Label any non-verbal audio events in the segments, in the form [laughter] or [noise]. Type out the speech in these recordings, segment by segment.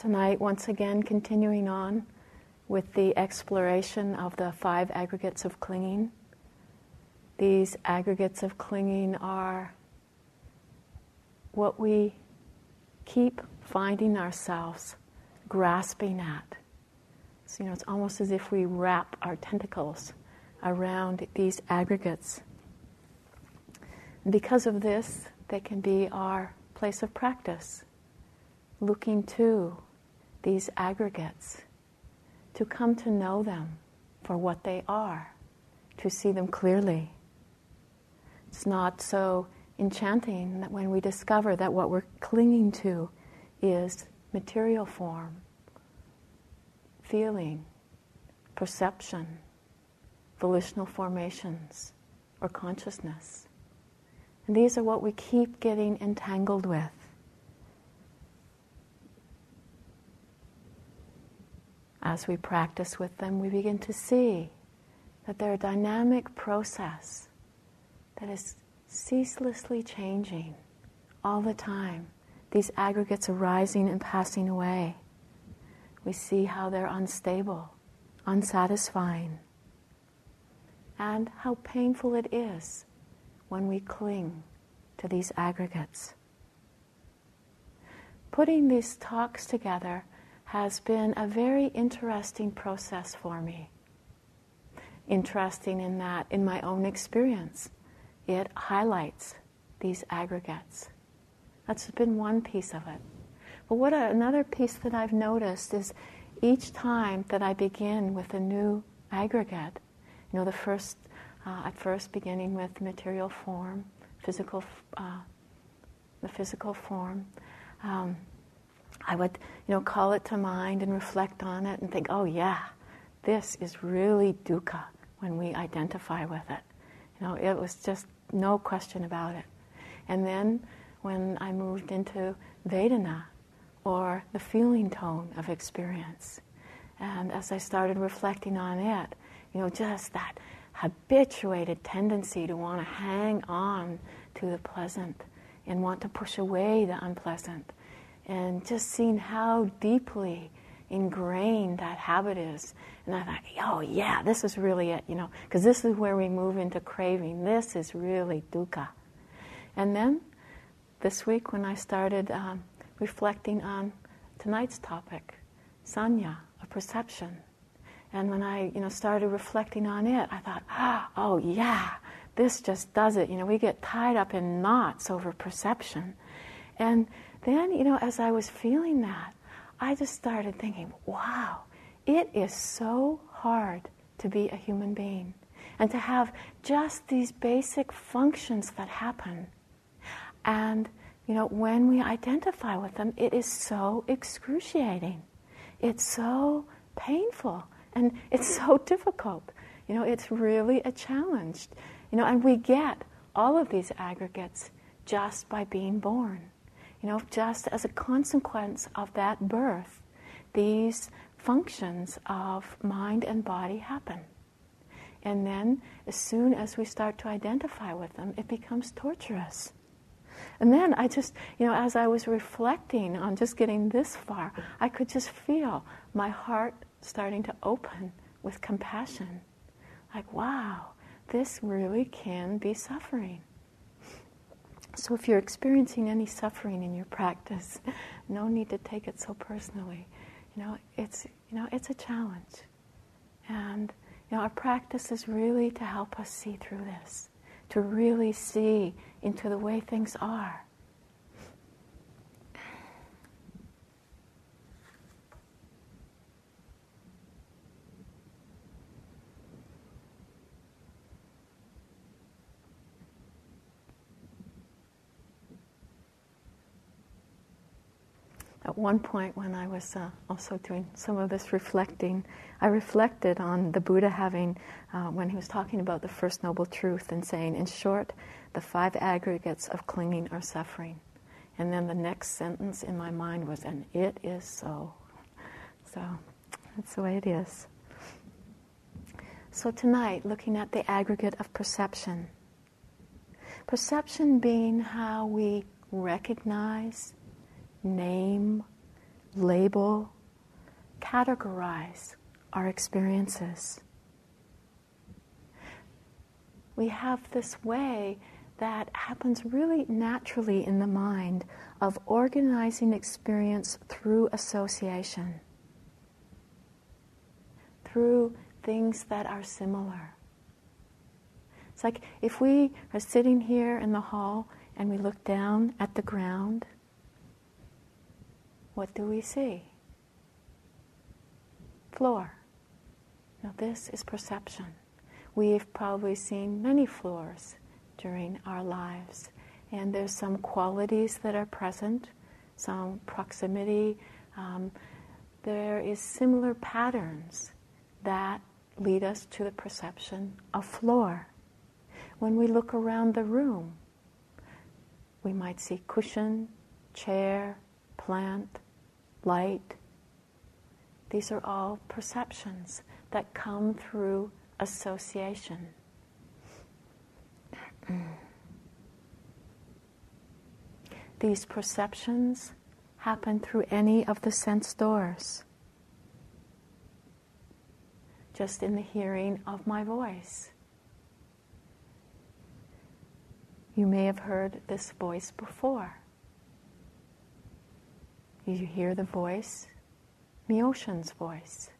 Tonight, once again, continuing on with the exploration of the five aggregates of clinging. These aggregates of clinging are what we keep finding ourselves grasping at. So, you know, it's almost as if we wrap our tentacles around these aggregates. And because of this, they can be our place of practice, looking to these aggregates, to come to know them for what they are, to see them clearly. It's not so enchanting that when we discover that what we're clinging to is material form, feeling, perception, volitional formations, or consciousness. And these are what we keep getting entangled with. As we practice with them, we begin to see that they're a dynamic process that is ceaselessly changing all the time. These aggregates arising and passing away. We see how they're unstable, unsatisfying, and how painful it is when we cling to these aggregates. Putting these talks together has been a very interesting process for me. Interesting in that, in my own experience, it highlights these aggregates. That's been one piece of it. But what a, another piece that I've noticed is each time that I begin with a new aggregate, you know, the first, uh, at first beginning with material form, physical, uh, the physical form, um, I would, you know, call it to mind and reflect on it and think, oh yeah, this is really dukkha when we identify with it. You know, it was just no question about it. And then when I moved into Vedana, or the feeling tone of experience, and as I started reflecting on it, you know, just that habituated tendency to want to hang on to the pleasant and want to push away the unpleasant and just seeing how deeply ingrained that habit is. And I thought, oh yeah, this is really it, you know, because this is where we move into craving. This is really dukkha. And then this week when I started um, reflecting on tonight's topic, sanna, a perception, and when I, you know, started reflecting on it, I thought, oh yeah, this just does it. You know, we get tied up in knots over perception. And then, you know, as I was feeling that, I just started thinking, wow, it is so hard to be a human being and to have just these basic functions that happen. And, you know, when we identify with them, it is so excruciating. It's so painful and it's so [laughs] difficult. You know, it's really a challenge. You know, and we get all of these aggregates just by being born. You know, just as a consequence of that birth, these functions of mind and body happen. And then, as soon as we start to identify with them, it becomes torturous. And then I just, you know, as I was reflecting on just getting this far, I could just feel my heart starting to open with compassion. Like, wow, this really can be suffering. So if you're experiencing any suffering in your practice, [laughs] no need to take it so personally. You know, it's you know, it's a challenge. And you know, our practice is really to help us see through this, to really see into the way things are. At one point when I was uh, also doing some of this reflecting, I reflected on the Buddha having, uh, when he was talking about the First Noble Truth and saying, in short, the five aggregates of clinging are suffering. And then the next sentence in my mind was, and it is so. So that's the way it is. So tonight, looking at the aggregate of perception. Perception being how we recognize name, label, categorize our experiences. We have this way that happens really naturally in the mind of organizing experience through association, through things that are similar. It's like if we are sitting here in the hall and we look down at the ground, what do we see? Floor. Now, this is perception. We've probably seen many floors during our lives, and there's some qualities that are present, some proximity. Um, there is similar patterns that lead us to the perception of floor. When we look around the room, we might see cushion, chair, plant, light. These are all perceptions that come through association. [clears throat] These perceptions happen through any of the sense doors. Just in the hearing of my voice. You may have heard this voice before. You hear the voice, Myoshin's voice.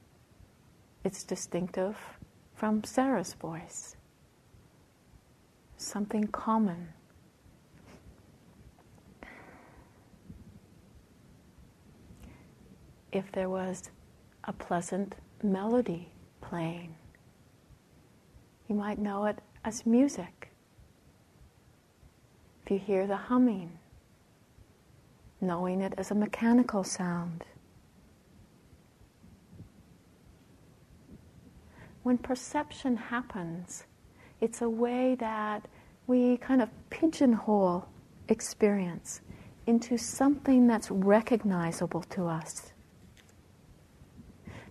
It's distinctive from Sarah's voice. Something common. If there was a pleasant melody playing, you might know it as music If you hear the humming, knowing it as a mechanical sound. When perception happens, it's a way that we kind of pigeonhole experience into something that's recognizable to us.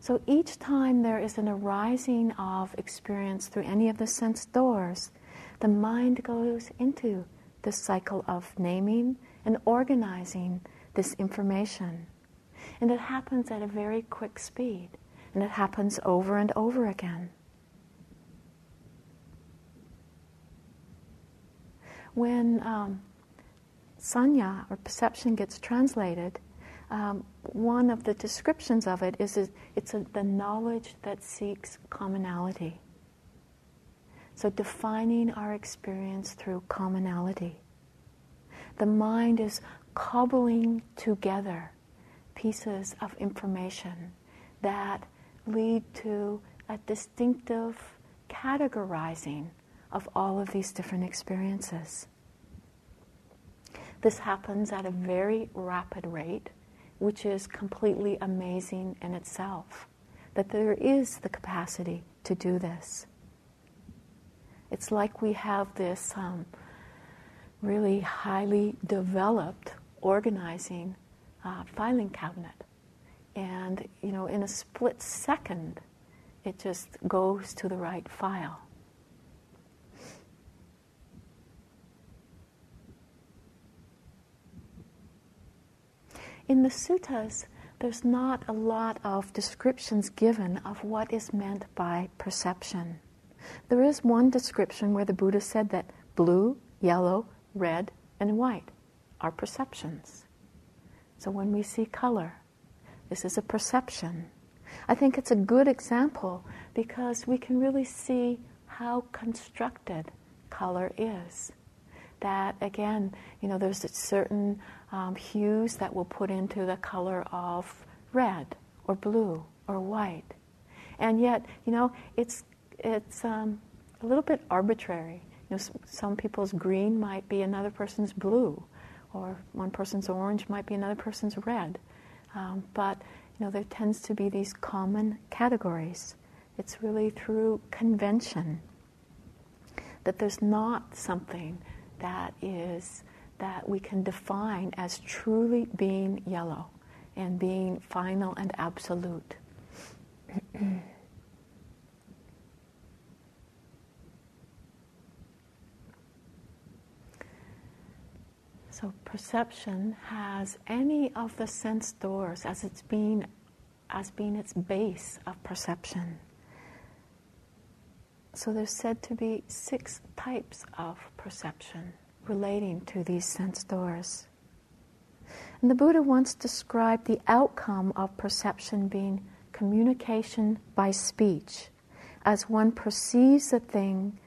So each time there is an arising of experience through any of the sense doors, the mind goes into the cycle of naming and organizing this information. And it happens at a very quick speed, and it happens over and over again. When um, sanna or perception gets translated, um, one of the descriptions of it is, it's a, the knowledge that seeks commonality. So, defining our experience through commonality. The mind is cobbling together pieces of information that lead to a distinctive categorizing of all of these different experiences. This happens at a very rapid rate, which is completely amazing in itself, that there is the capacity to do this. It's like we have this um, really highly developed organizing uh, filing cabinet. And, you know, in a split second, it just goes to the right file. In the suttas, there's not a lot of descriptions given of what is meant by perception. There is one description where the Buddha said that blue, yellow, red, and white are perceptions. So when we see color, this is a perception. I think it's a good example because we can really see how constructed color is. That again, you know, there's certain um, hues that we'll put into the color of red or blue or white, and yet, you know, it's it's um, a little bit arbitrary. You know, some people's green might be another person's blue, or one person's orange might be another person's red. Um, but you know, there tends to be these common categories. It's really through convention that there's not something that is that we can define as truly being yellow and being final and absolute. [clears throat] So perception has any of the sense doors as its being as being its base of perception. So there's said to be six types of perception relating to these sense doors. And the Buddha once described the outcome of perception being communication by speech. As one perceives a thing,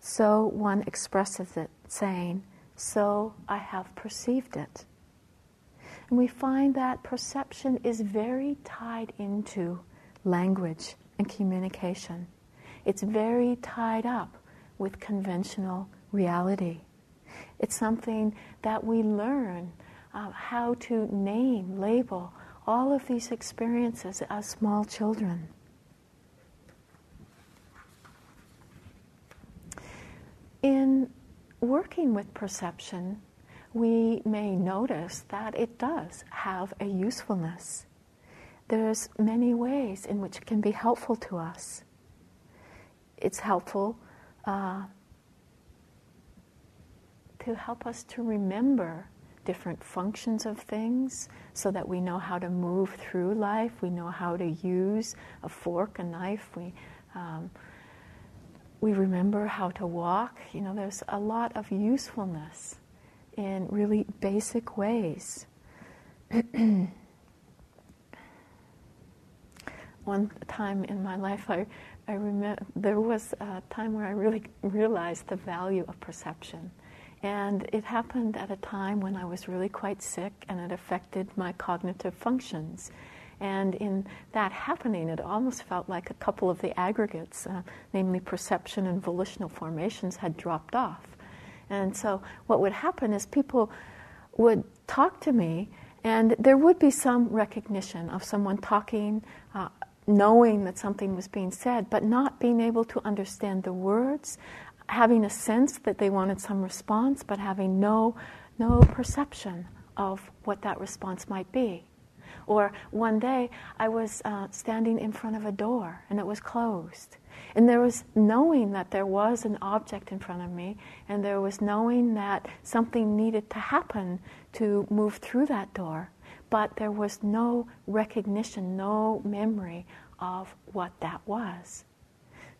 so one expresses it, saying, So I have perceived it. And we find that perception is very tied into language and communication. It's very tied up with conventional reality. It's something that we learn uh, how to name, label all of these experiences as small children. In working with perception, we may notice that it does have a usefulness. There's many ways in which it can be helpful to us. It's helpful uh, to help us to remember different functions of things so that we know how to move through life, we know how to use a fork, a knife, we, um, we remember how to walk. You know, there's a lot of usefulness in really basic ways. [clears throat] One time in my life, I, I remember there was a time where I really realized the value of perception. And it happened at a time when I was really quite sick and it affected my cognitive functions. And in that happening, it almost felt like a couple of the aggregates, uh, namely perception and volitional formations, had dropped off. And so, what would happen is people would talk to me, and there would be some recognition of someone talking, uh, knowing that something was being said, but not being able to understand the words, having a sense that they wanted some response, but having no, no perception of what that response might be. Or one day I was uh, standing in front of a door and it was closed. And there was knowing that there was an object in front of me, and there was knowing that something needed to happen to move through that door, but there was no recognition, no memory of what that was.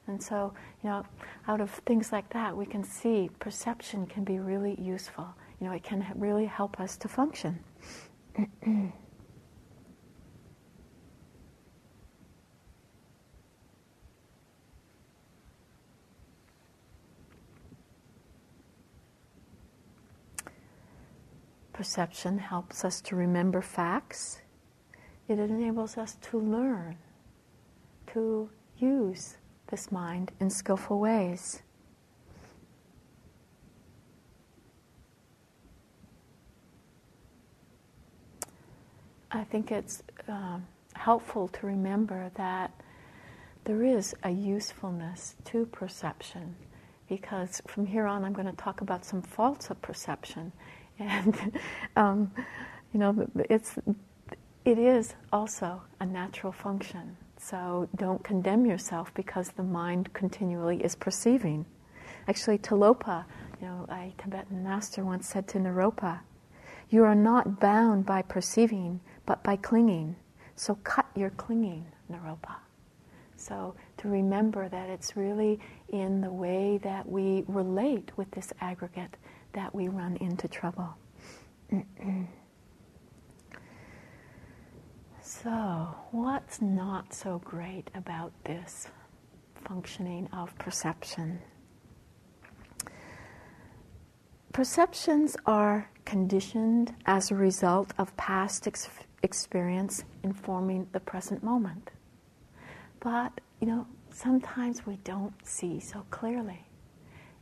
And so, you know, out of things like that, we can see perception can be really useful. You know, it can really help us to function. [clears throat] Perception helps us to remember facts. It enables us to learn, to use this mind in skillful ways. I think it's um, helpful to remember that there is a usefulness to perception because from here on I'm going to talk about some faults of perception and [laughs] um, you know it's it is also a natural function so don't condemn yourself because the mind continually is perceiving. Actually, Tilopa, you know, a Tibetan master once said to Naropa, "You are not bound by perceiving, but by clinging. So cut your clinging, Naropa." So to remember that it's really in the way that we relate with this aggregate that we run into trouble. [clears throat] So, what's not so great about this functioning of perception? Perceptions are conditioned as a result of past ex- experience informing the present moment. But, you know, sometimes we don't see so clearly.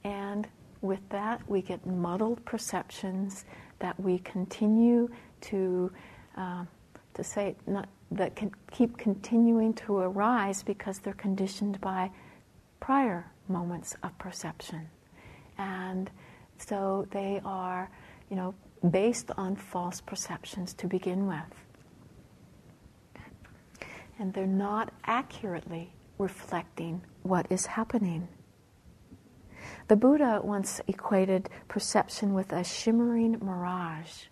And with that, we get muddled perceptions that we continue to. Uh, to say not, that can keep continuing to arise because they're conditioned by prior moments of perception. And so they are, you know, based on false perceptions to begin with. And they're not accurately reflecting what is happening. The Buddha once equated perception with a shimmering mirage.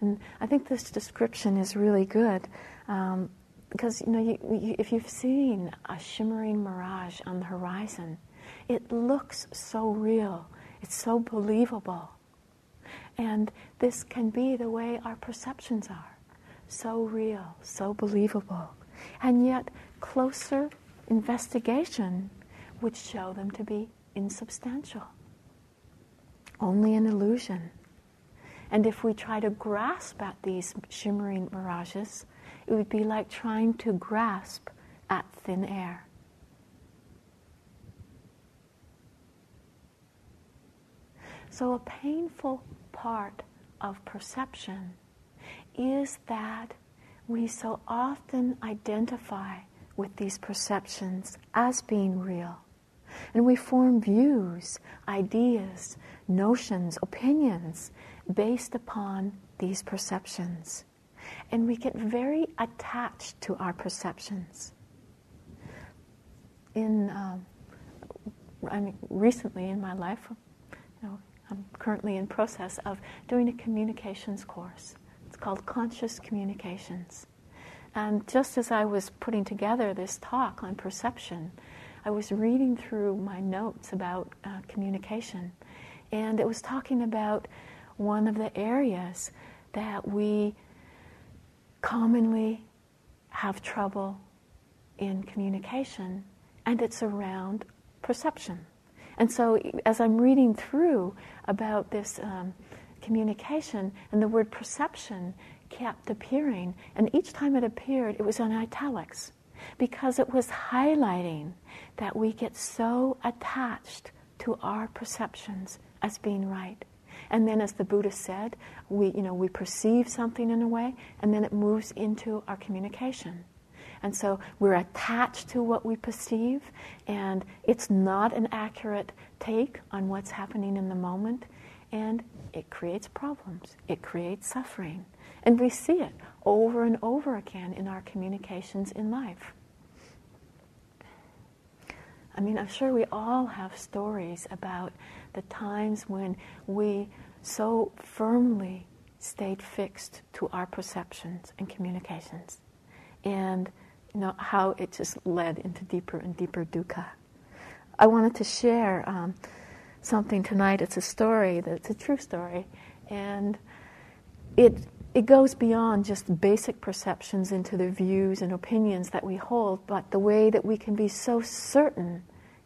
And I think this description is really good um, because you know, you, you, if you've seen a shimmering mirage on the horizon, it looks so real. It's so believable. And this can be the way our perceptions are so real, so believable. And yet, closer investigation would show them to be insubstantial, only an illusion. And if we try to grasp at these shimmering mirages, it would be like trying to grasp at thin air. So, a painful part of perception is that we so often identify with these perceptions as being real. And we form views, ideas, notions, opinions based upon these perceptions. And we get very attached to our perceptions. In, um, I mean, recently in my life, you know, I'm currently in process of doing a communications course. It's called Conscious Communications. And just as I was putting together this talk on perception, I was reading through my notes about uh, communication, and it was talking about one of the areas that we commonly have trouble in communication, and it's around perception. And so, as I'm reading through about this um, communication, and the word perception kept appearing, and each time it appeared, it was in italics because it was highlighting that we get so attached to our perceptions as being right. And then, as the Buddha said, we, you know, we perceive something in a way, and then it moves into our communication. And so we're attached to what we perceive, and it's not an accurate take on what's happening in the moment, and it creates problems, it creates suffering. And we see it over and over again in our communications in life. I mean, I'm sure we all have stories about the times when we so firmly stayed fixed to our perceptions and communications. And you know, how it just led into deeper and deeper dukkha. I wanted to share um, something tonight. It's a story that's a true story, and it it goes beyond just basic perceptions into the views and opinions that we hold, but the way that we can be so certain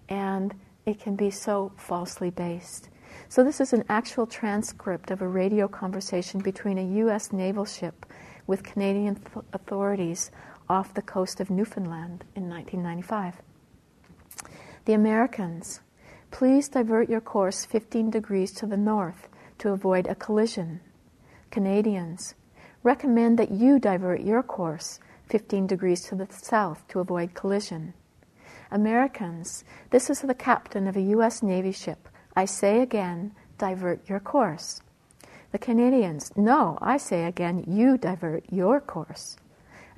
and it can be so falsely based. So, this is an actual transcript of a radio conversation between a U.S. naval ship with Canadian th- authorities off the coast of Newfoundland in 1995. The Americans, please divert your course 15 degrees to the north to avoid a collision. Canadians, recommend that you divert your course 15 degrees to the south to avoid collision. Americans, this is the captain of a U.S. Navy ship. I say again, divert your course. The Canadians, no, I say again, you divert your course.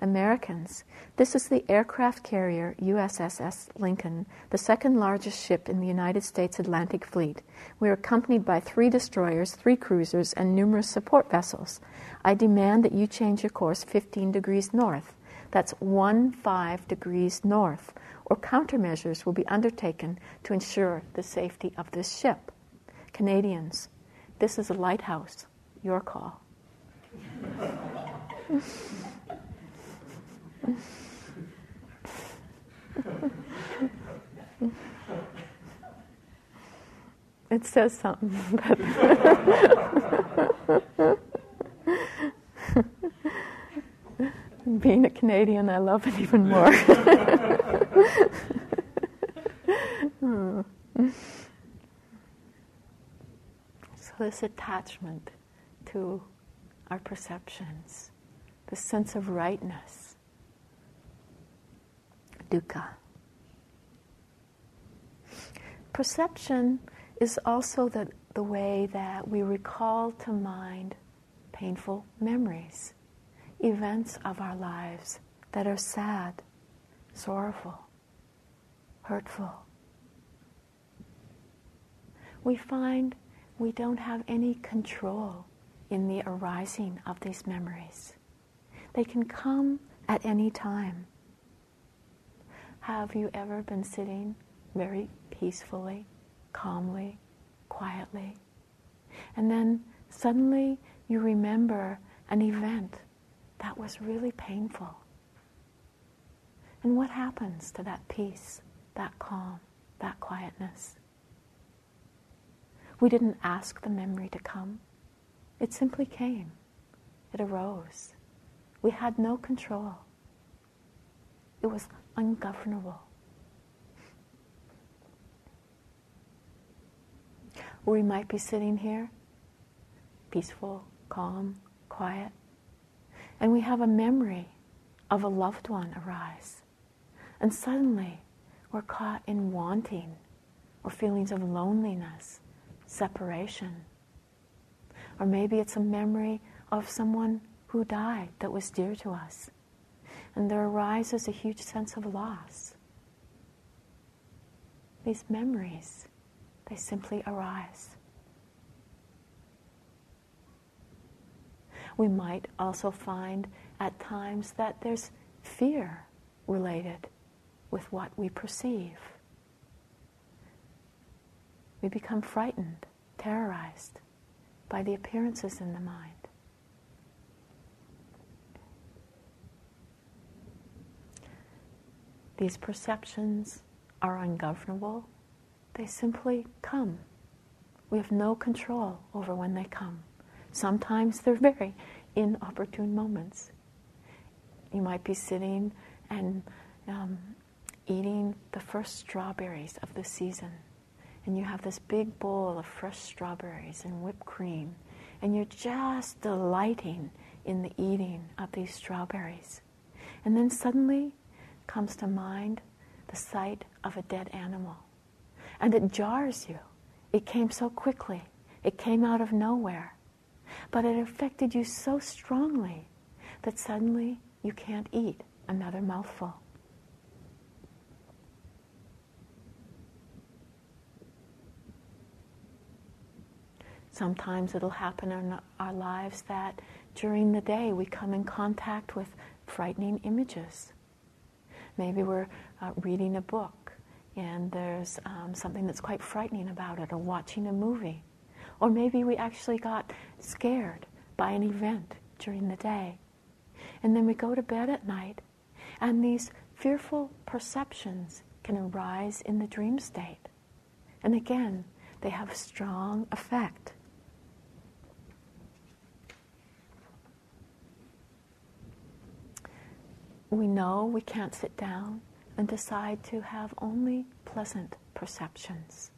Americans. This is the aircraft carrier USS Lincoln, the second largest ship in the United States Atlantic Fleet. We are accompanied by three destroyers, three cruisers, and numerous support vessels. I demand that you change your course 15 degrees north. That's 1 5 degrees north, or countermeasures will be undertaken to ensure the safety of this ship. Canadians, this is a lighthouse. Your call. [laughs] it says something. [laughs] Being a Canadian, I love it even more. [laughs] so, this attachment to our perceptions, the sense of rightness, dukkha. Perception is also the, the way that we recall to mind painful memories, events of our lives that are sad, sorrowful, hurtful. we find we don't have any control in the arising of these memories. They can come at any time. Have you ever been sitting very peacefully, calmly, quietly, and then suddenly you remember an event that was really painful? And what happens to that peace, that calm, that quietness? We didn't ask the memory to come. It simply came. It arose. We had no control. It was ungovernable. we might be sitting here, peaceful, calm, quiet, and we have a memory of a loved one arise. And suddenly we're caught in wanting or feelings of loneliness, separation. Or maybe it's a memory of someone who died that was dear to us. And there arises a huge sense of loss. These memories, they simply arise. We might also find at times that there's fear related with what we perceive. We become frightened, terrorized by the appearances in the mind. These perceptions are ungovernable. They simply come. We have no control over when they come. Sometimes they're very inopportune moments. You might be sitting and um, eating the first strawberries of the season. And you have this big bowl of fresh strawberries and whipped cream. And you're just delighting in the eating of these strawberries. And then suddenly comes to mind the sight of a dead animal. And it jars you. It came so quickly, it came out of nowhere. But it affected you so strongly that suddenly you can't eat another mouthful. Sometimes it'll happen in our lives that during the day we come in contact with frightening images. Maybe we're uh, reading a book and there's um, something that's quite frightening about it, or watching a movie. Or maybe we actually got scared by an event during the day. And then we go to bed at night, and these fearful perceptions can arise in the dream state. And again, they have a strong effect we know we can't sit down and decide to have only pleasant perceptions.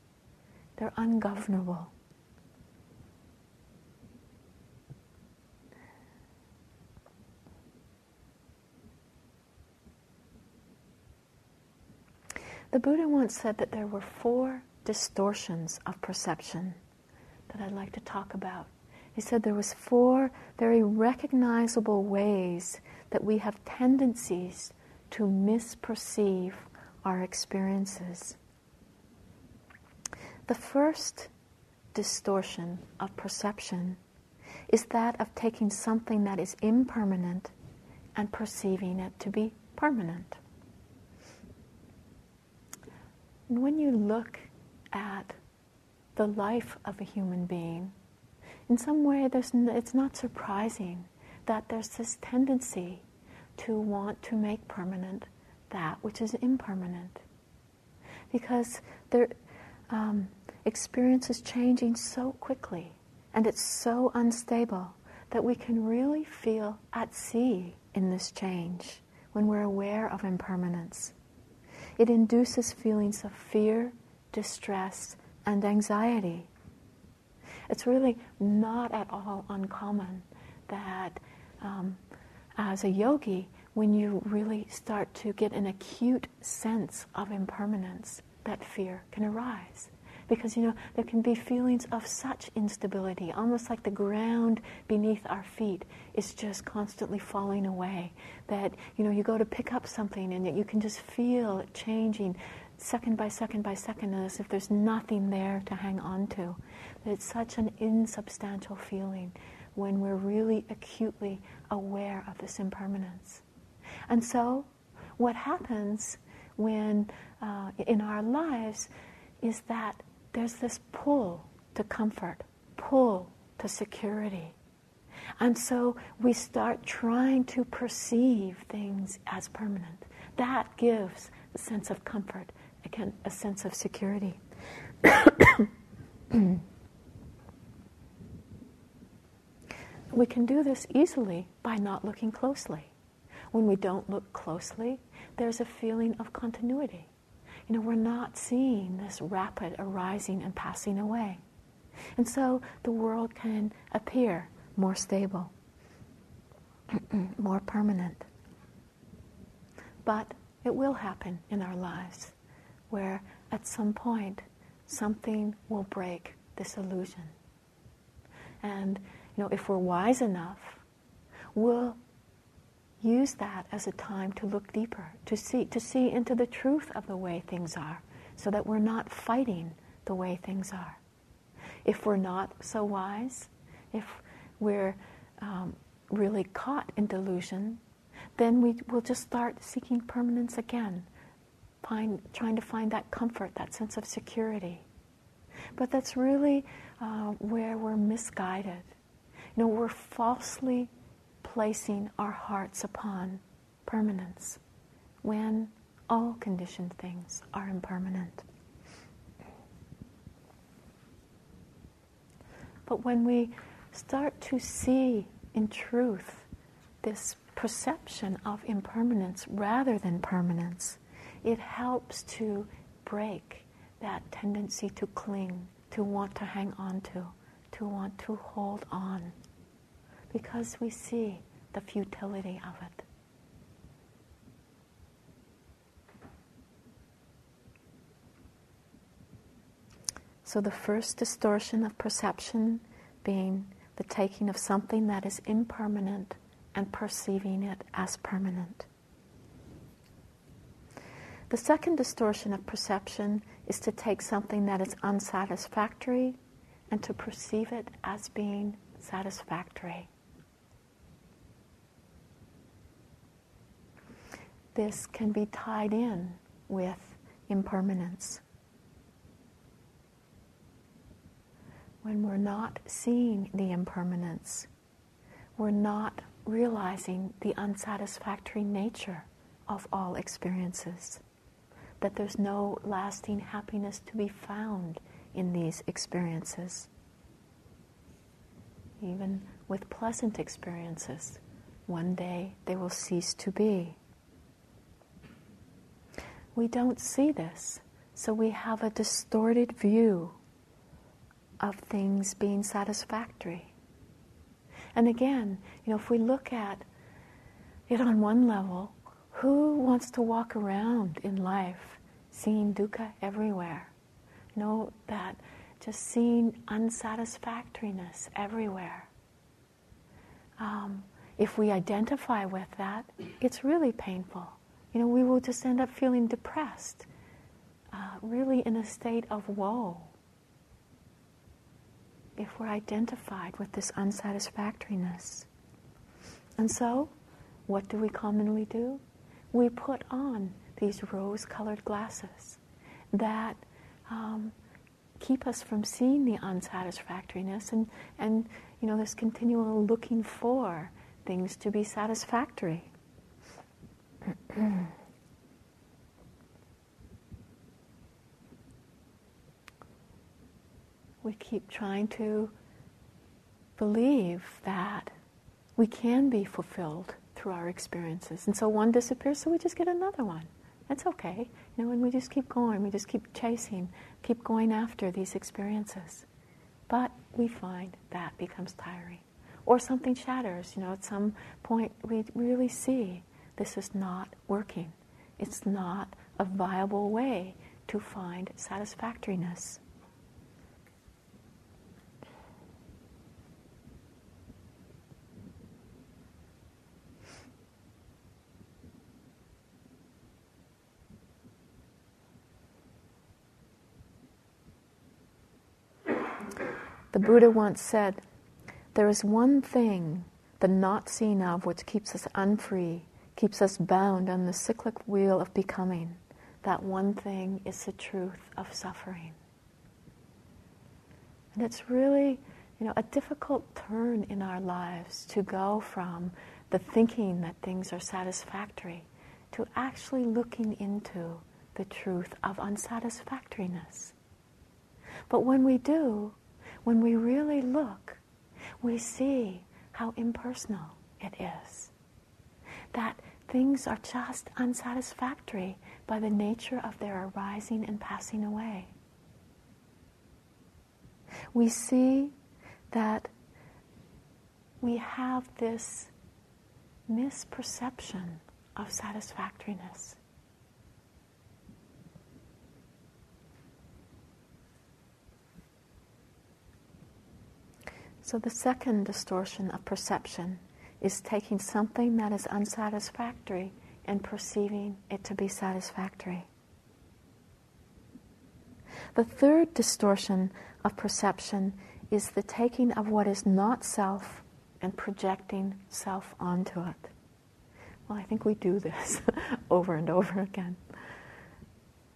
They're ungovernable. The Buddha once said that there were four distortions of perception that I'd like to talk about. He said there was four very recognizable ways that we have tendencies to misperceive our experiences. The first distortion of perception is that of taking something that is impermanent and perceiving it to be permanent. And when you look at the life of a human being, in some way it's not surprising that there's this tendency to want to make permanent that which is impermanent. Because um, experience is changing so quickly and it's so unstable that we can really feel at sea in this change when we're aware of impermanence. It induces feelings of fear, distress, and anxiety. It's really not at all uncommon that um, as a yogi, when you really start to get an acute sense of impermanence, that fear can arise. Because, you know, there can be feelings of such instability, almost like the ground beneath our feet is just constantly falling away. That, you know, you go to pick up something and you can just feel it changing second by second by second as if there's nothing there to hang on to. It's such an insubstantial feeling when we're really acutely aware of this impermanence. And so, what happens when uh, in our lives is that there's this pull to comfort, pull to security. And so we start trying to perceive things as permanent. That gives a sense of comfort, again, a sense of security. [coughs] we can do this easily by not looking closely. When we don't look closely, there's a feeling of continuity. You know, we're not seeing this rapid arising and passing away. And so the world can appear more stable, [clears throat] more permanent. But it will happen in our lives where at some point something will break this illusion. And you know, if we're wise enough, we'll use that as a time to look deeper, to see, to see into the truth of the way things are, so that we're not fighting the way things are. If we're not so wise, if we're um, really caught in delusion, then we will just start seeking permanence again, find, trying to find that comfort, that sense of security. But that's really uh, where we're misguided. You know, we're falsely placing our hearts upon permanence when all conditioned things are impermanent. But when we start to see in truth this perception of impermanence rather than permanence, it helps to break that tendency to cling, to want to hang on to, to want to hold on because we see the futility of it. So, the first distortion of perception being the taking of something that is impermanent and perceiving it as permanent. The second distortion of perception is to take something that is unsatisfactory and to perceive it as being satisfactory. this can be tied in with impermanence. When we're not seeing the impermanence, we're not realizing the unsatisfactory nature of all experiences, that there's no lasting happiness to be found in these experiences. Even with pleasant experiences, one day they will cease to be we don't see this. So we have a distorted view of things being satisfactory. And again, you know, if we look at it on one level, who wants to walk around in life seeing dukkha everywhere? Know, that just seeing unsatisfactoriness everywhere. Um, if we identify with that, it's really painful you know, we will just end up feeling depressed, uh, really in a state of woe. If we're identified with this unsatisfactoriness. And so, what do we commonly do? We put on these rose colored glasses that um, keep us from seeing the unsatisfactoriness and, and you know, this continual looking for things to be satisfactory. [clears throat] we keep trying to believe that we can be fulfilled through our experiences. And so one disappears, so we just get another one. That's okay. You know, and we just keep going, we just keep chasing, keep going after these experiences. But we find that becomes tiring. Or something shatters, you know, at some point we really see this is not working. It's not a viable way to find satisfactoriness. The Buddha once said, There is one thing, the not seen of, which keeps us unfree, keeps us bound on the cyclic wheel of becoming. That one thing is the truth of suffering. And it's really, you know, a difficult turn in our lives to go from the thinking that things are satisfactory to actually looking into the truth of unsatisfactoriness. But when we do, when we really look, we see how impersonal it is. That things are just unsatisfactory by the nature of their arising and passing away. We see that we have this misperception of satisfactoriness. So, the second distortion of perception is taking something that is unsatisfactory and perceiving it to be satisfactory. The third distortion of perception is the taking of what is not self and projecting self onto it. Well, I think we do this [laughs] over and over again.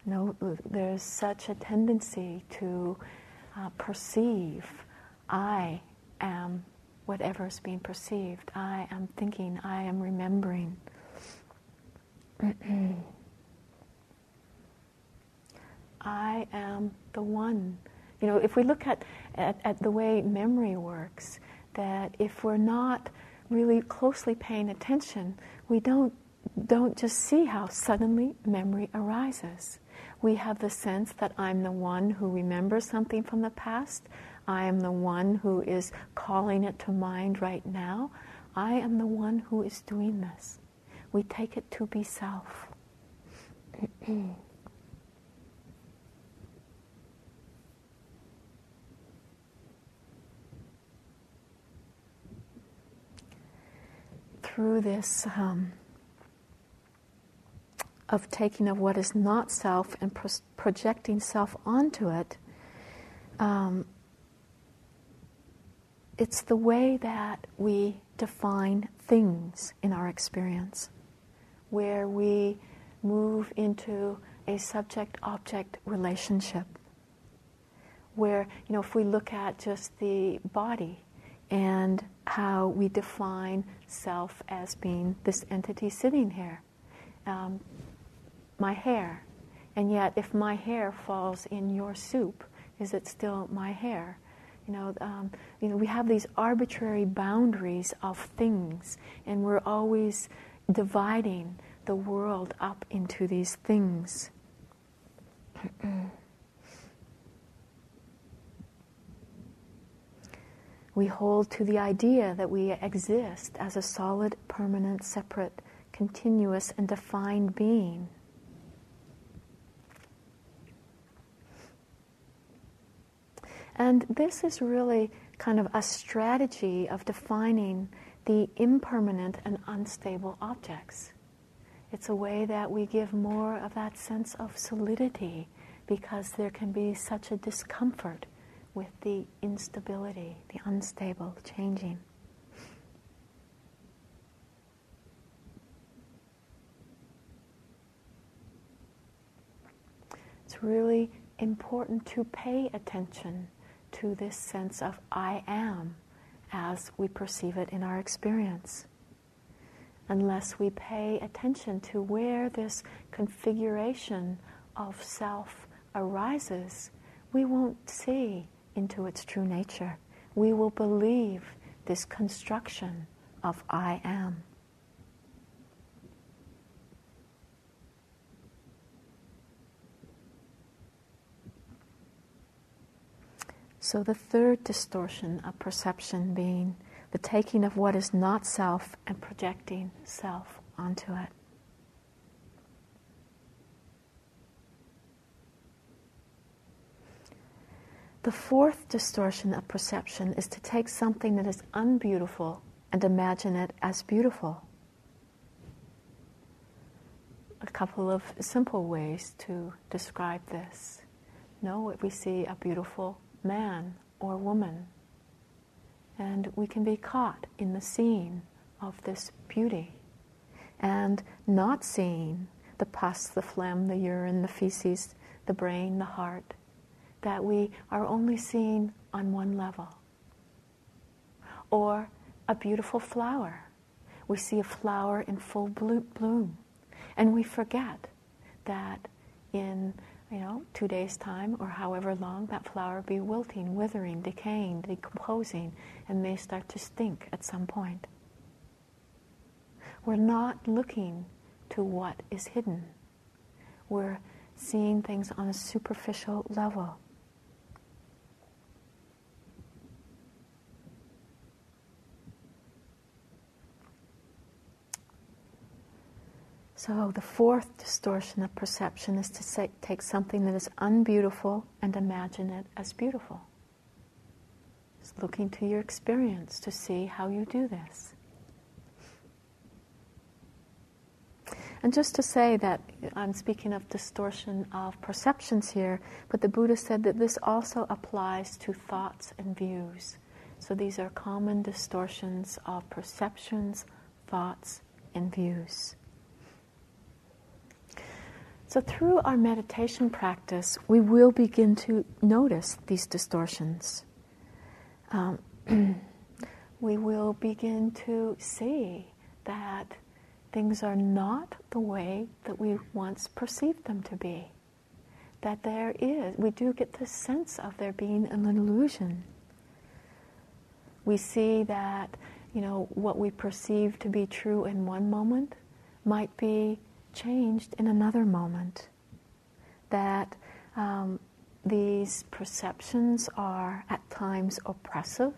No, there's such a tendency to uh, perceive I am whatever is being perceived. I am thinking, I am remembering. [clears throat] I am the one. You know, if we look at, at, at the way memory works, that if we're not really closely paying attention, we don't, don't just see how suddenly memory arises. We have the sense that I'm the one who remembers something from the past. I am the one who is calling it to mind right now. I am the one who is doing this. We take it to be self. [clears throat] through this um, of taking of what is not self and pro- projecting self onto it, um, it's the way that we define things in our experience, where we move into a subject object relationship. Where, you know, if we look at just the body and how we define self as being this entity sitting here, um, my hair. And yet, if my hair falls in your soup, is it still my hair? You know, um, you know, we have these arbitrary boundaries of things, and we're always dividing the world up into these things. [clears throat] we hold to the idea that we exist as a solid, permanent, separate, continuous, and defined being. And this is really kind of a strategy of defining the impermanent and unstable objects. It's a way that we give more of that sense of solidity because there can be such a discomfort with the instability, the unstable, changing. It's really important to pay attention to this sense of I am as we perceive it in our experience. Unless we pay attention to where this configuration of self arises, we won't see into its true nature. We will believe this construction of I am. So, the third distortion of perception being the taking of what is not self and projecting self onto it. The fourth distortion of perception is to take something that is unbeautiful and imagine it as beautiful. A couple of simple ways to describe this. No, we see a beautiful man or woman. And we can be caught in the scene of this beauty and not seeing the pus, the phlegm, the urine, the feces, the brain, the heart, that we are only seeing on one level. Or a beautiful flower. We see a flower in full bloom, and we forget that in you know two days' time or however long that flower be wilting, withering, decaying, decomposing, and may start to stink at some point. We're not looking to what is hidden. We're seeing things on a superficial level. So, the fourth distortion of perception is to say, take something that is unbeautiful and imagine it as beautiful. Just looking to your experience to see how you do this. And just to say that I'm speaking of distortion of perceptions here, but the Buddha said that this also applies to thoughts and views. So these are common distortions of perceptions, thoughts, and views. So, through our meditation practice, we will begin to notice these distortions. Um, [clears throat] we will begin to see that things are not the way that we once perceived them to be. That there is, we do get the sense of there being an illusion. We see that, you know, what we perceive to be true in one moment might be changed in another moment. That um, these perceptions are at times oppressive,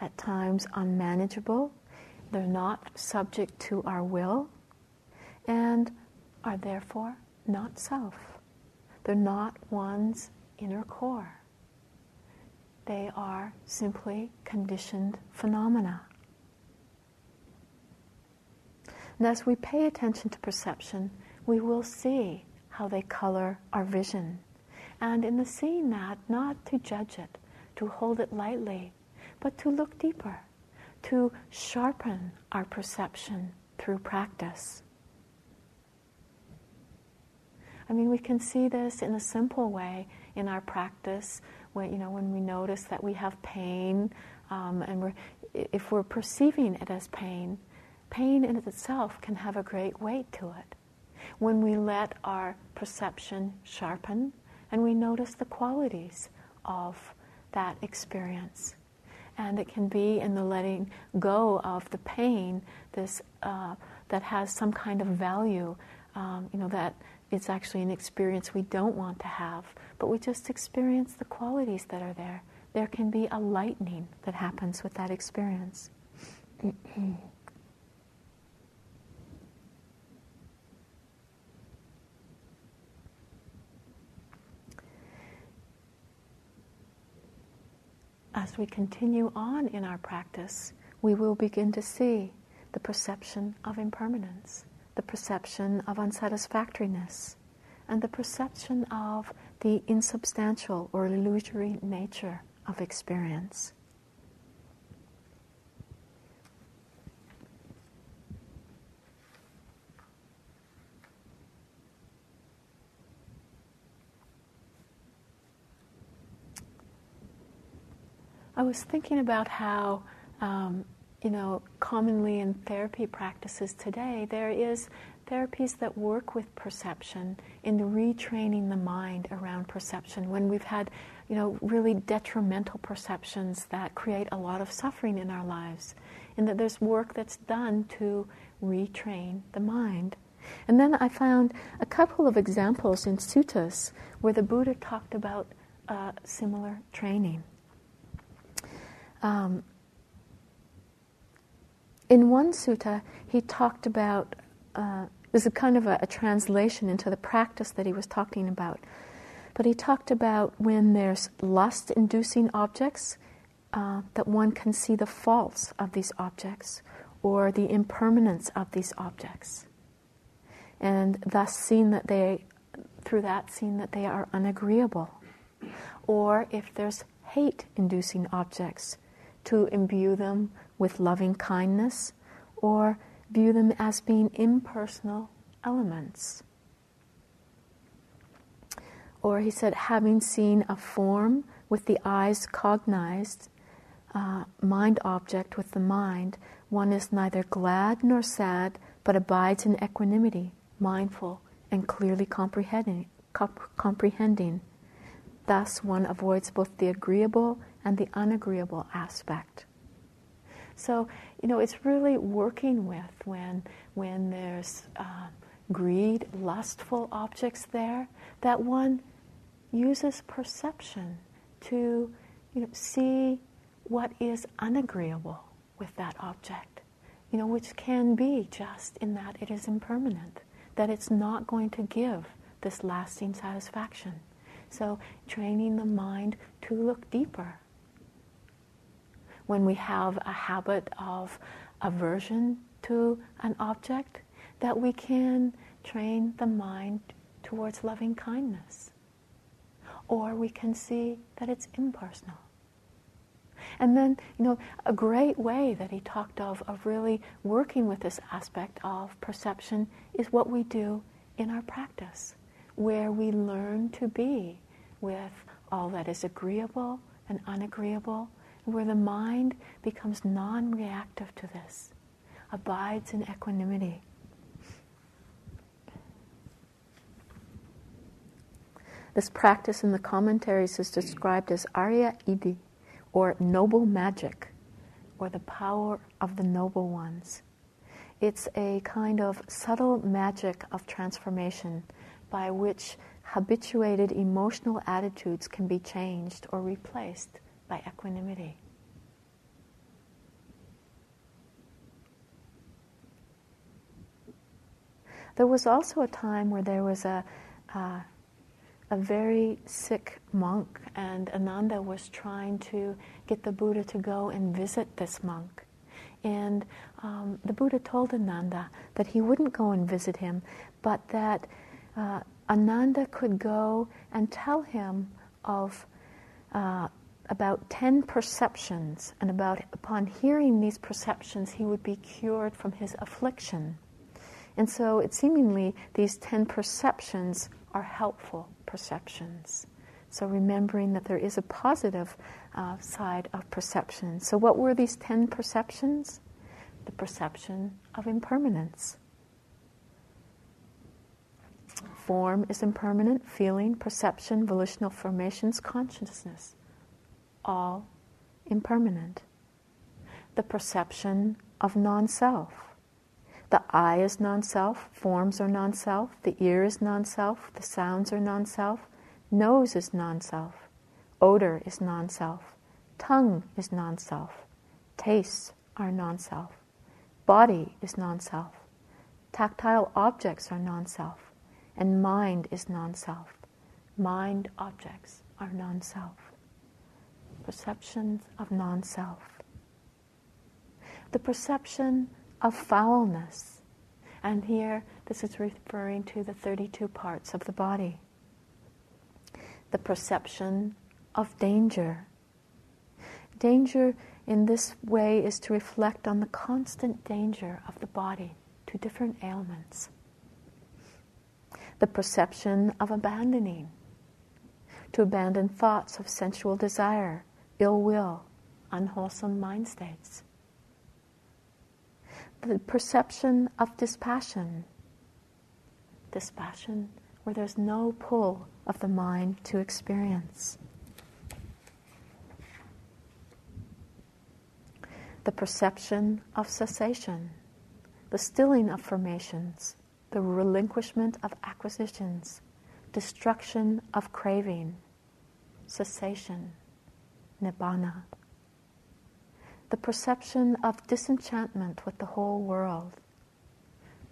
at times unmanageable, they're not subject to our will and are therefore not self. They're not one's inner core. They are simply conditioned phenomena. And as we pay attention to perception, we will see how they color our vision. And in the seeing that, not to judge it, to hold it lightly, but to look deeper to sharpen our perception through practice. I mean, we can see this in a simple way in our practice. When you know, when we notice that we have pain, um, and we're, if we're perceiving it as pain, pain in itself can have a great weight to it. When we let our perception sharpen, and we notice the qualities of that experience, and it can be in the letting go of the pain this uh, that has some kind of value um, you know that it's actually an experience we don't want to have but we just experience the qualities that are there. There can be a lightening that happens with that experience [clears throat] as we continue on in our practice, we will begin to see the perception of impermanence, the perception of unsatisfactoriness, and the perception of the insubstantial or illusory nature of experience. I was thinking about how, um, you know, commonly in therapy practices today, there is therapies that work with perception in retraining the mind around perception when we've had, you know, really detrimental perceptions that create a lot of suffering in our lives. And that there's work that's done to retrain the mind. And then I found a couple of examples in suttas where the Buddha talked about uh, similar training. Um, in one sutta, he talked about uh, this is kind of a, a, translation into the practice that he was talking about. But he talked about when there's lust inducing objects, uh, that one can see the faults of these objects or the impermanence of these objects. And thus, seeing that they, through that, seeing that they are unagreeable. Or if there's hate inducing objects, to imbue them with loving kindness, or view them as being impersonal elements. Or he said, having seen a form with the eyes cognized, uh, mind object with the mind, one is neither glad nor sad, but abides in equanimity, mindful and clearly comprehending. Comp- comprehending. Thus, one avoids both the agreeable and the unagreeable aspect. So, you know, it's really working with when, when there's uh, greed, lustful objects there, that one uses perception to you know, see what is unagreeable with that object, you know, which can be just in that it is impermanent, that it's not going to give this lasting satisfaction. So, training the mind to look deeper. When we have a habit of aversion to an object, that we can train the mind towards loving kindness. Or we can see that it's impersonal. And then, you know, a great way that he talked of, of really working with this aspect of perception is what we do in our practice, where we learn to be with all that is agreeable and unagreeable, where the mind becomes non reactive to this, abides in equanimity. This practice in the commentaries is described as Arya Iddhi, or noble magic, or the power of the noble ones. It's a kind of subtle magic of transformation by which habituated emotional attitudes can be changed or replaced by equanimity. There was also a time where there was a, a very sick monk, and Ananda was trying to get the Buddha to go and visit this monk. And um, the Buddha told Ananda that he wouldn't go and visit him, but that uh, Ananda could go and tell him of uh, about 10 perceptions, and about upon hearing these perceptions, he would be cured from his affliction. And so, it seemingly, these 10 perceptions are helpful perceptions. So, remembering that there is a positive uh, side of perception. So, what were these 10 perceptions? The perception of impermanence. Form is impermanent, feeling, perception, volitional formations, consciousness, all impermanent. The perception of non self. The eye is non self, forms are non self, the ear is non self, the sounds are non self, nose is non self, odor is non self, tongue is non self, tastes are non self, body is non self, tactile objects are non self and mind is non self. Mind objects are non self. Perceptions of non self. The perception of foulness. And here, this is referring to the 32 parts of the body. The perception of danger. Danger in this way is to reflect on the constant danger of the body to different ailments the perception of abandoning, to abandon thoughts of sensual desire, ill will, unwholesome mind states. The perception of dispassion, dispassion where there's no pull of the mind to experience. The perception of cessation, the stilling of formations, the relinquishment of acquisitions, destruction of craving, cessation, nibbana. The perception of disenchantment with the whole world,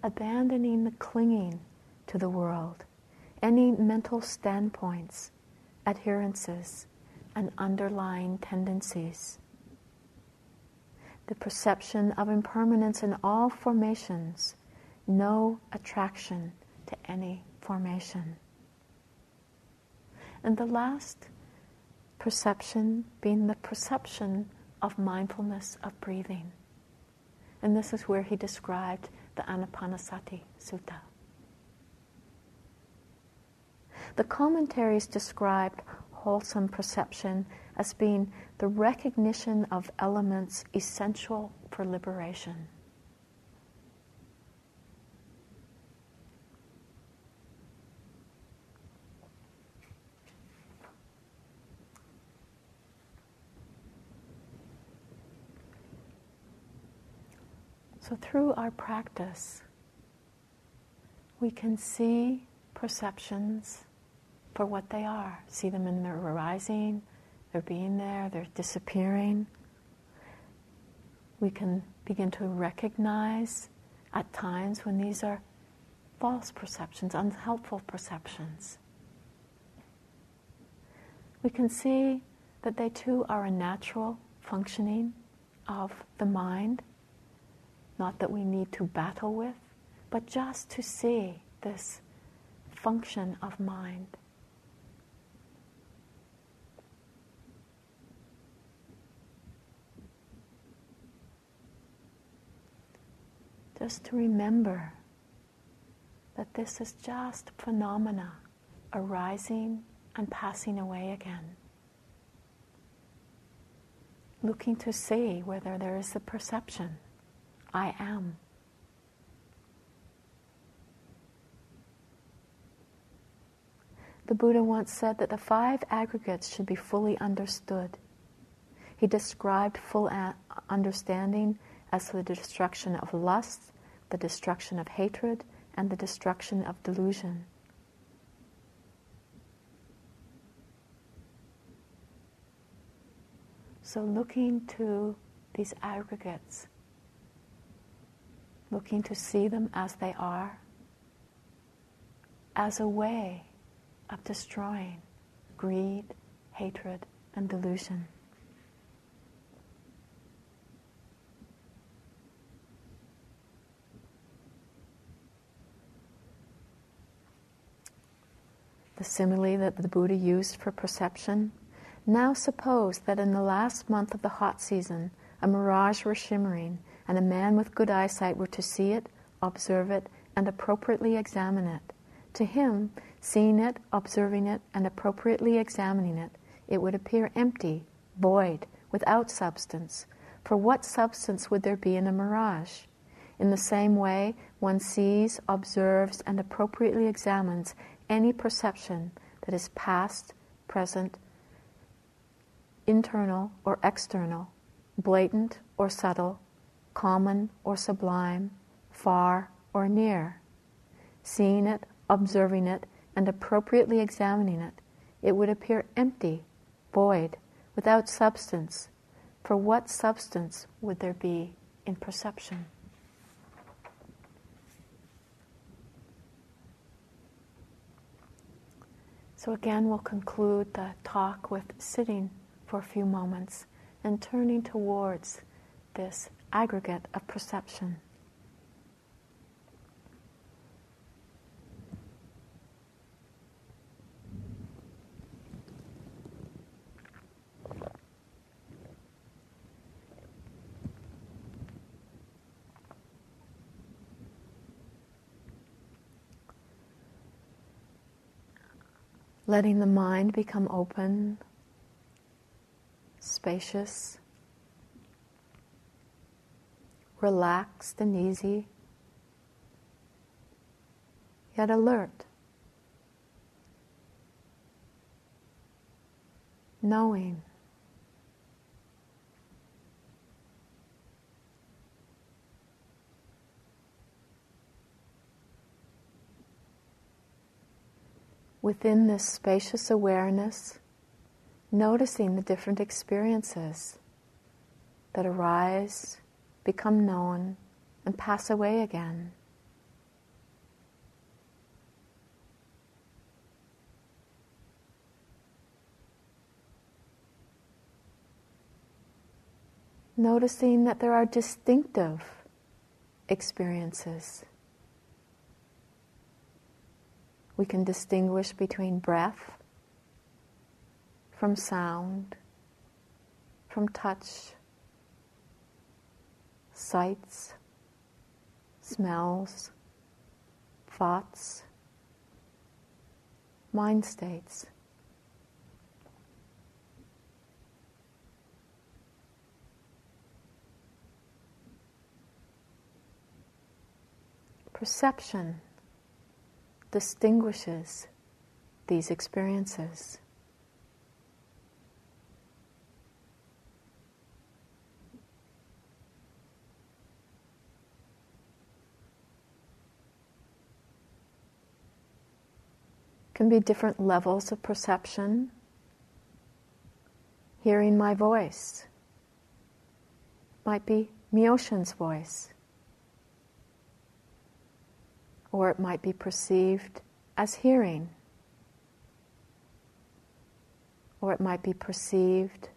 abandoning the clinging to the world, any mental standpoints, adherences, and underlying tendencies. The perception of impermanence in all formations no attraction to any formation. And the last perception being the perception of mindfulness of breathing. And this is where he described the Anapanasati Sutta. The commentaries described wholesome perception as being the recognition of elements essential for liberation. So, through our practice, we can see perceptions for what they are, see them in their arising, they're being there, they're disappearing. We can begin to recognize at times when these are false perceptions, unhelpful perceptions. We can see that they too are a natural functioning of the mind not that we need to battle with, but just to see this function of mind. Just to remember that this is just phenomena arising and passing away again. Looking to see whether there is a perception I am. The Buddha once said that the five aggregates should be fully understood. He described full uh, understanding as the destruction of lust, the destruction of hatred, and the destruction of delusion. So, looking to these aggregates looking to see them as they are, as a way of destroying greed, hatred, and delusion. The simile that the Buddha used for perception. Now suppose that in the last month of the hot season, a mirage were shimmering and a man with good eyesight were to see it, observe it, and appropriately examine it. To him, seeing it, observing it, and appropriately examining it, it would appear empty, void, without substance. For what substance would there be in a mirage? In the same way, one sees, observes, and appropriately examines any perception that is past, present, internal or external, blatant or subtle, common or sublime, far or near. Seeing it, observing it, and appropriately examining it, it would appear empty, void, without substance. For what substance would there be in perception? So, again, we'll conclude the talk with sitting for a few moments and turning towards this aggregate of perception. letting the mind become open, spacious, relaxed and easy, yet alert, knowing. Within this spacious awareness, noticing the different experiences that arise become known, and pass away again. Noticing that there are distinctive experiences. We can distinguish between breath, from sound, from touch, sights, smells, thoughts, mind states. Perception distinguishes these experiences. Can be different levels of perception. Hearing my voice might be Myoshin's voice or it might be perceived as hearing, or it might be perceived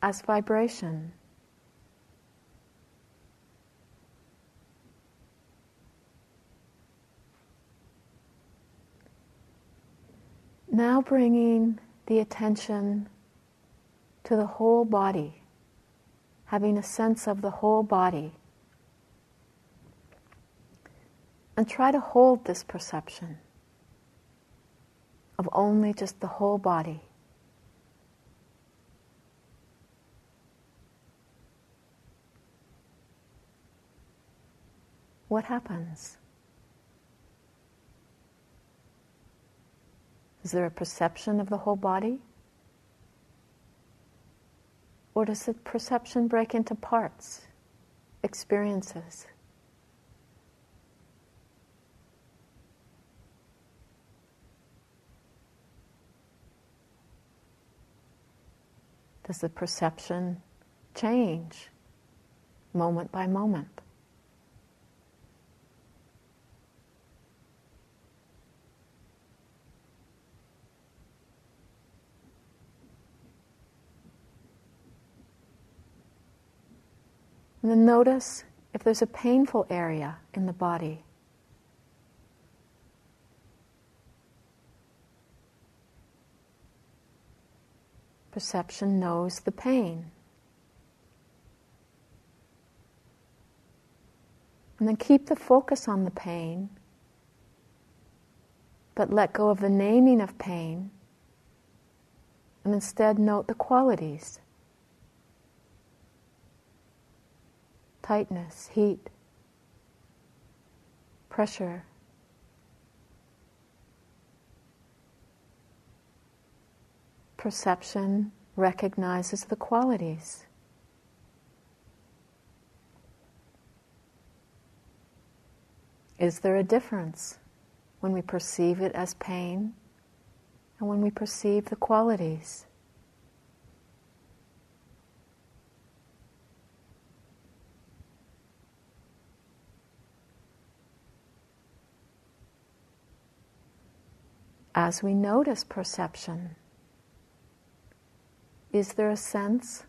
as vibration. Now bringing the attention to the whole body, having a sense of the whole body. And try to hold this perception of only just the whole body. What happens? Is there a perception of the whole body? Or does the perception break into parts, experiences? Does the perception change moment by moment? And then notice if there's a painful area in the body. perception knows the pain. And then keep the focus on the pain, but let go of the naming of pain, and instead note the qualities tightness, heat, pressure. perception recognizes the qualities. Is there a difference when we perceive it as pain and when we perceive the qualities? As we notice perception, is there a sense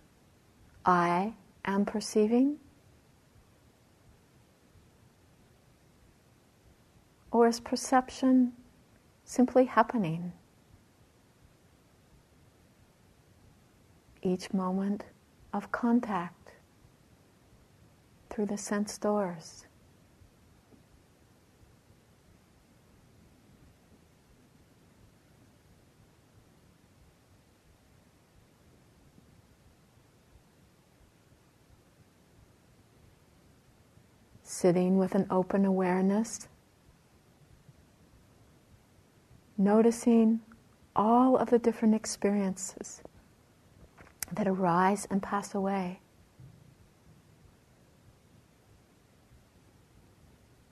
I am perceiving? Or is perception simply happening? Each moment of contact through the sense doors. Sitting with an open awareness, noticing all of the different experiences that arise and pass away.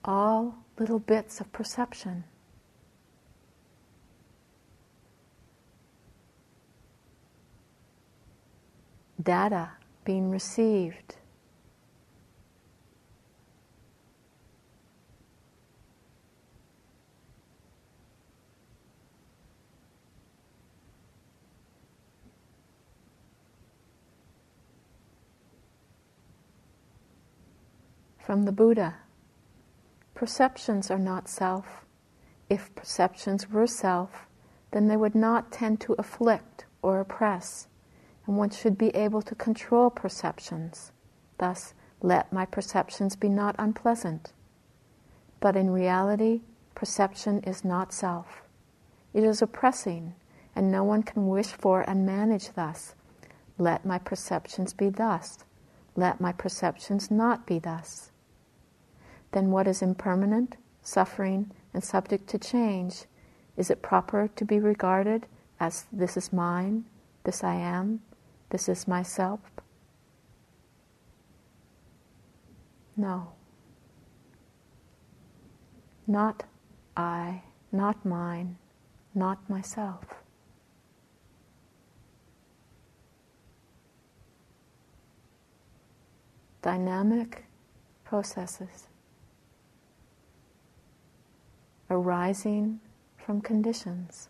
All little bits of perception. Data being received. From the Buddha. Perceptions are not self. If perceptions were self, then they would not tend to afflict or oppress, and one should be able to control perceptions. Thus, let my perceptions be not unpleasant. But in reality, perception is not self. It is oppressing, and no one can wish for and manage thus. Let my perceptions be thus. Let my perceptions not be thus. Then what is impermanent, suffering, and subject to change? Is it proper to be regarded as this is mine, this I am, this is myself? No. Not I, not mine, not myself. Dynamic processes arising from conditions.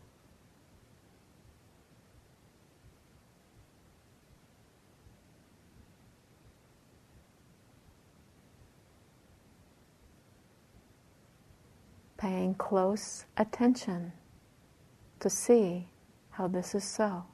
paying close attention to see how this is so.